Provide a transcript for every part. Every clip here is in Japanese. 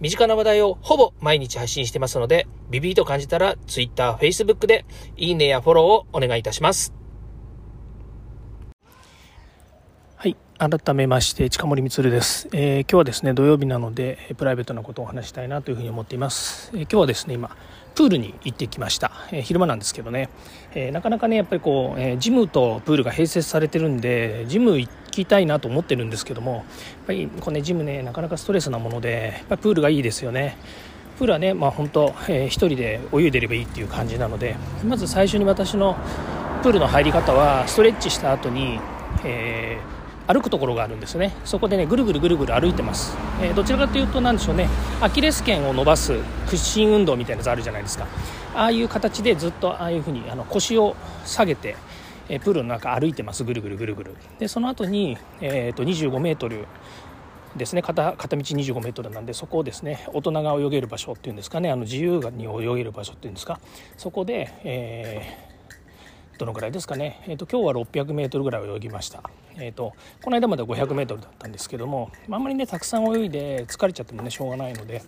身近な話題をほぼ毎日配信してますので、ビビーと感じたら Twitter、Facebook でいいねやフォローをお願いいたします。はい。改めまして、近森光です、えー、今日はですね、土曜日なので、プライベートなことをお話したいなというふうに思っています。えー、今日はですね、今、プールに行ってきました、えー、昼間なんですけどね、えなかなかねやっぱりこう、えジムとプールが併設されてるんでジム行きたいなと思ってるんですけどもやっぱりこう、ね、ジムねなかなかストレスなものでやっぱプールがいいですよね。プールはね、まあ、本当、えー、1人で泳いでればいいっていう感じなのでまず最初に私のプールの入り方はストレッチした後に、えー歩くところがあるんですね。そこでねぐるぐるぐるぐる歩いてます、えー、どちらかというと何でしょうね。アキレス腱を伸ばす屈伸運動みたいなやつあるじゃないですか。ああいう形でずっとああいうふうにあの腰を下げて、えー、プールの中歩いてます。ぐるぐるぐるぐる。でその後に、えーと、25メートルですね。片片道25メートルなんでそこをですね大人が泳げる場所っていうんですかね。あの自由に泳げる場所っていうんですか。そこで、えーどのくらいですかね、えーと、今日は 600m ぐらい泳ぎました、えーと、この間まで 500m だったんですけどもあんまりねたくさん泳いで疲れちゃってもねしょうがないので、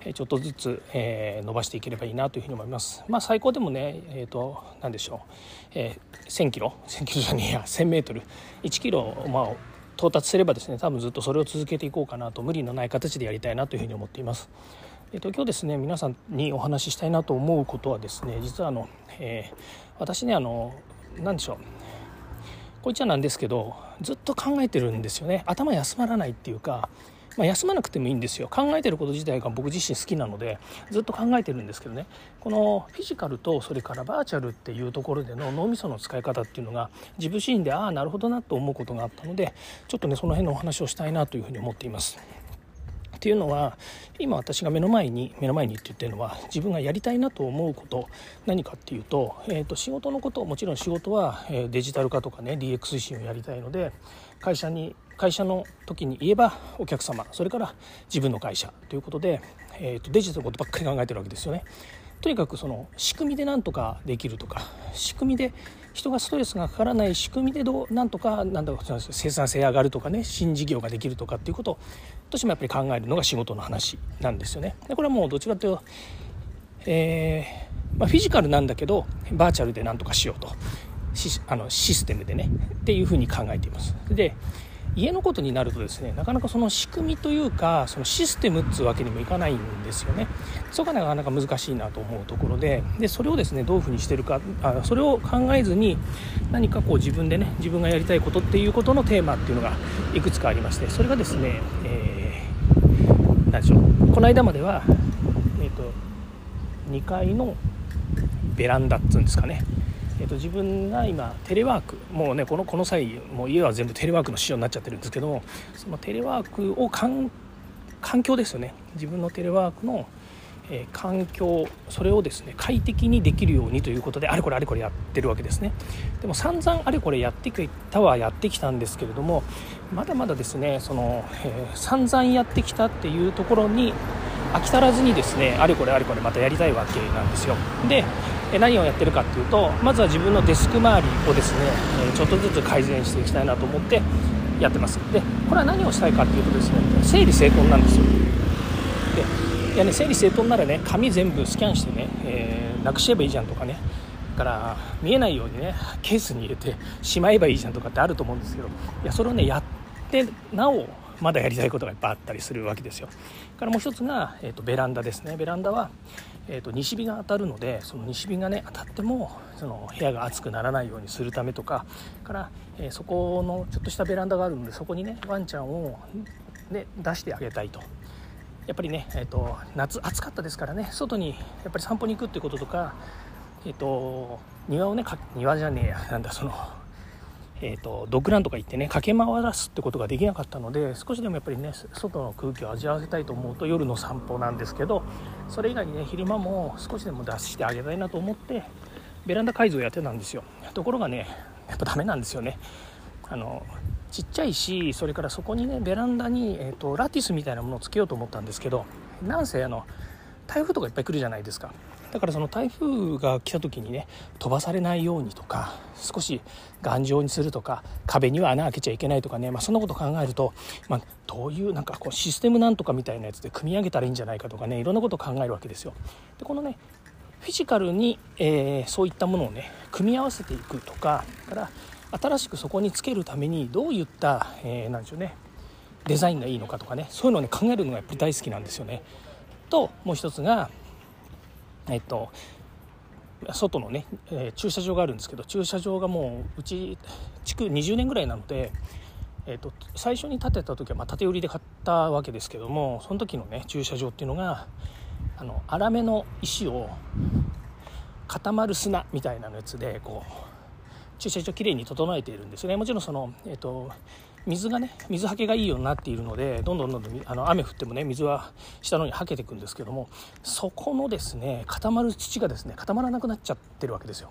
えー、ちょっとずつ、えー、伸ばしていければいいなというふうに思います。まあ最高でもねえっ、ー、と何でしょう、えー、1000キロ？1000キロじゃねえや。1000m1 キロまあ到達すればですね多分ずっとそれを続けていこうかなと無理のない形でやりたいなというふうに思っています。えっと、今日ですね皆さんにお話ししたいなと思うことはですね実はあの、えー、私ねあの何でしょう。こいつはなんですけどずっと考えてるんですよね。頭休まらないっていうか、まあ、休まなくてもいいんですよ。考えてること自体が僕自身好きなのでずっと考えてるんですけどね。このフィジカルとそれからバーチャルっていうところでの脳みその使い方っていうのが自分自身でああなるほどなと思うことがあったのでちょっとねその辺のお話をしたいなというふうに思っています。っていうのは今私が目の前に目の前にって言ってるのは自分がやりたいなと思うこと何かっていうと,、えーと、仕事のこともちろん仕事は、えデジタル化とかね DX 推進をやりたいので会社に会社の時に言えばお客様それから自分の会社ということで、えーとデジタルのことばっかり考えてるわけですよね。とにかくその仕組みでなんとかできるとか仕組みで人がストレスがかからない仕組みでどうなんとかなんだ生産性上がるとかね新事業ができるとかっていうこととしてもやっぱり考えるのが仕事の話なんですよね。でこれはもうどちらかというと、えー、まあ、フィジカルなんだけどバーチャルでなんとかしようとあのシステムでねっていうふうに考えています。で家のことになるとですねなかなかその仕組みというかそのシステムっつうわけにもいかないんですよね。そこがなかなか難しいなと思うところででそれをですねどういうふうにしてるかあそれを考えずに何かこう自分でね自分がやりたいことっていうことのテーマっていうのがいくつかありましてそれがですね、えー、何でしょう。この間までは、えーと、2階のベランダっつうんですかね。えーと、自分が今テレワークもうねこのこの際もう家は全部テレワークの仕様になっちゃってるんですけどもそのテレワークを環境ですよね。自分のテレワークの、えー、環境それをですね快適にできるようにということであれこれあれこれやってるわけですね。でも散々あれこれやってきたはやってきたんですけれどもまだまだですねその、えー、散々やってきたっていうところに飽き足らずにですねあれこれあれこれまたやりたいわけなんですよ。で何をやってるかっていうとまずは自分のデスク周りをですねちょっとずつ改善していきたいなと思ってやってます。でこれは何をしたいかっていうとですね整理整頓なんですよ。でいやね整理整頓ならね紙全部スキャンしてね、えー、なくしちゃえばいいじゃんとかね。だから見えないようにねケースに入れてしまえばいいじゃんとかってあると思うんですけどいやそれをねやってなおまだやりたいことがいっぱいあったりするわけですよ。からもう一つが、えーと、ベランダですね。ベランダは、えーと、西日が当たるのでその西日がね当たってもその部屋が暑くならないようにするためとかから、えー、そこのちょっとしたベランダがあるのでそこにねワンちゃんを、ね、出してあげたいと。やっぱりね、えーと、夏暑かったですからね外にやっぱり散歩に行くっていうこととか、えー、と庭をね庭じゃねえやなんだそのえーと、ドッグランとか行ってね駆け回らすってことができなかったので少しでもやっぱりね外の空気を味わわせたいと思うと夜の散歩なんですけどそれ以外にね昼間も少しでも出してあげたいなと思ってベランダ改造やってたんですよ。ところがねやっぱダメなんですよね。あのちっちゃいしそれからそこにねベランダに、えーと、ラティスみたいなものをつけようと思ったんですけどなんせあの台風とかいっぱい来るじゃないですかだからその台風が来た時にね飛ばされないようにとか少し頑丈にするとか壁には穴開けちゃいけないとかね、まあ、そんなこと考えると、まあ、どういうなんかこうシステムなんとかみたいなやつで組み上げたらいいんじゃないかとかねいろんなことを考えるわけですよ。でこのねフィジカルに、えー、そういったものをね組み合わせていくとかから新しくそこにつけるためにどういった、えー、なんでしょうねデザインがいいのかとかねそういうのをね考えるのがやっぱり大好きなんですよね。ともう一つがえっと外のね、えー、駐車場があるんですけど駐車場がもううち築20年ぐらいなので、えーと、最初に建てた時はまあ縦売りで買ったわけですけどもその時のね駐車場っていうのがあの粗めの石を固まる砂みたいなやつでこう駐車場きれいに整えているんですね。もちろんその、えーと水がね水はけがいいようになっているのでどんどんどんどんあの雨降ってもね水は下の方にはけていくんですけどもそこのですね固まる土がですね固まらなくなっちゃってるわけですよ。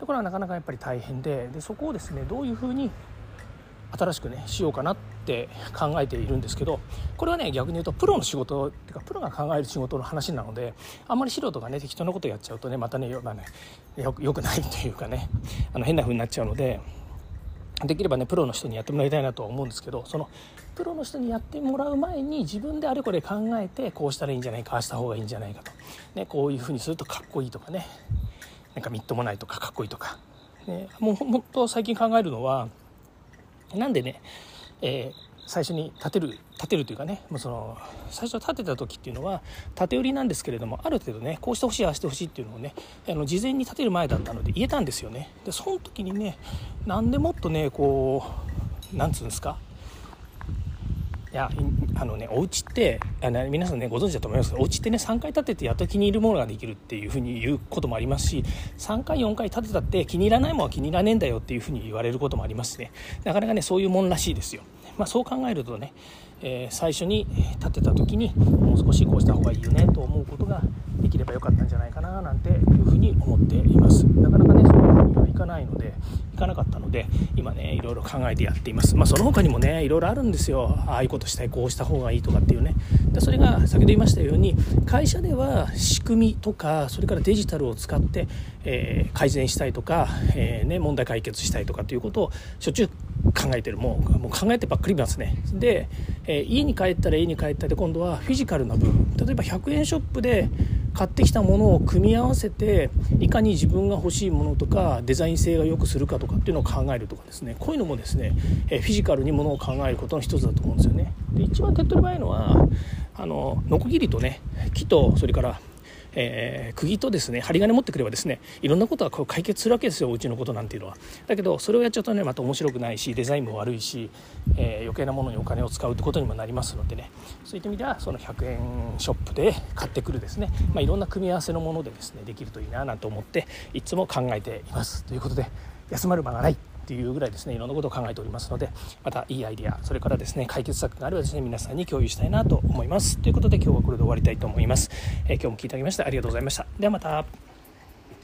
でこれはなかなかやっぱり大変ででそこをですねどういうふうに新しくねしようかなって考えているんですけどこれはね逆に言うとプロの仕事っていうかプロが考える仕事の話なのであんまり素人がね適当なことやっちゃうとねまたねよ,、まあね、よよくないというかねあの変な風になっちゃうのでできればねプロの人にやってもらいたいなとは思うんですけどそのプロの人にやってもらう前に自分であれこれ考えてこうしたらいいんじゃないかああした方がいいんじゃないかと、ね、こういうふうにするとかっこいいとかね。なんかみっともないとかかっこいいとか、ね、もう本当最近考えるのはなんでね、えー最初に立てる立てるというかねもうその最初立てた時っていうのは縦売りなんですけれどもある程度ねこうしてほしいああしてほしいっていうのをねあの事前に立てる前だったので言えたんですよね。でその時にねなんでもっとねこうなんつうんですかやあのねお家ってあの皆さんねご存知だと思います。けどお家ってね3回建ててやっと気に入るものができるっていうふうに言うこともありますし3回4回建てたって気に入らないものは気に入らねえんだよっていうふうに言われることもありますしね。なかなかねそういうもんらしいですよ。まあ、そう考えるとね、えー、最初に建てた時にもう少しこうした方がいいよねと思うことができればよかったんじゃないかななんていうふうに思っています。なかなかねそういうふうにはいかないのでいかなかったので今ねいろいろ考えてやっています。まあその他にもねいろいろあるんですよ。ああいうことしたいこうした方がいいとかっていうね。でそれが先ほど言いましたように会社では仕組みとかそれからデジタルを使って、えー、改善したいとか、えー、ね、問題解決したいとかということをしょっちゅう考えてる。もうもう考えてばっかりいますね。で、えー、家に帰ったら家に帰ったで今度はフィジカルな部分。例えば100円ショップで買ってきたものを組み合わせていかに自分が欲しいものとかデザイン性が良くするかとかっていうのを考えるとかですね。こういうのもですね、えー、フィジカルにものを考えることの一つだと思うんですよね。で一番手っ取り早いのはあのノコギリとね木とそれからえー、釘とですね針金持ってくればですねいろんなことはこう解決するわけですようちのことなんていうのは。だけどそれをやっちゃうとねまた面白くないしデザインも悪いし、えー、余計なものにお金を使うってことにもなりますのでね。そういった意味ではその100円ショップで買ってくるですね、まあ、いろんな組み合わせのものでですねできるといいななんて思っていつも考えています。ということで休まる間がない。っていうぐらいですねいろんなことを考えておりますのでまたいいアイデアそれからですね解決策があればですね皆さんに共有したいなと思います。ということで今日はこれで終わりたいと思います、えー、今日も聞いてあげましてありがとうございました。ではまた。